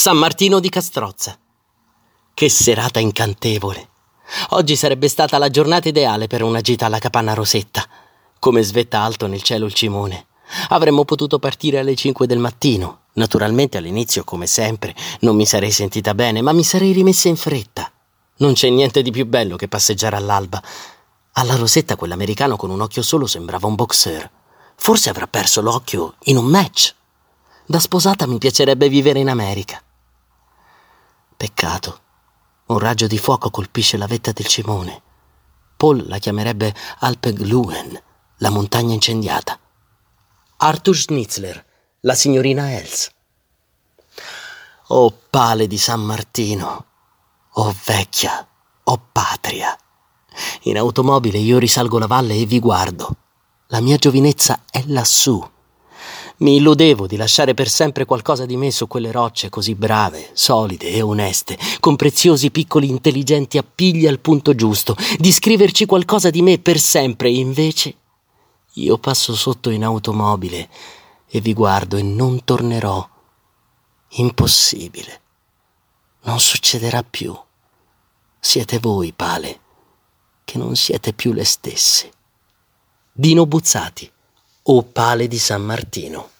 San Martino di Castrozza. Che serata incantevole. Oggi sarebbe stata la giornata ideale per una gita alla capanna Rosetta. Come svetta alto nel cielo il cimone. Avremmo potuto partire alle 5 del mattino. Naturalmente all'inizio, come sempre, non mi sarei sentita bene, ma mi sarei rimessa in fretta. Non c'è niente di più bello che passeggiare all'alba. Alla Rosetta quell'americano con un occhio solo sembrava un boxer. Forse avrà perso l'occhio in un match. Da sposata mi piacerebbe vivere in America. Peccato. Un raggio di fuoco colpisce la vetta del cimone. Paul la chiamerebbe Alpegluen, la montagna incendiata. Arthur Schnitzler, la signorina Els. Oh pale di San Martino, oh vecchia, oh patria. In automobile io risalgo la valle e vi guardo. La mia giovinezza è lassù mi illudevo di lasciare per sempre qualcosa di me su quelle rocce così brave, solide e oneste, con preziosi piccoli intelligenti appigli al punto giusto, di scriverci qualcosa di me per sempre, invece io passo sotto in automobile e vi guardo e non tornerò. Impossibile. Non succederà più. Siete voi, Pale, che non siete più le stesse. Dino Buzzati o Pale di San Martino.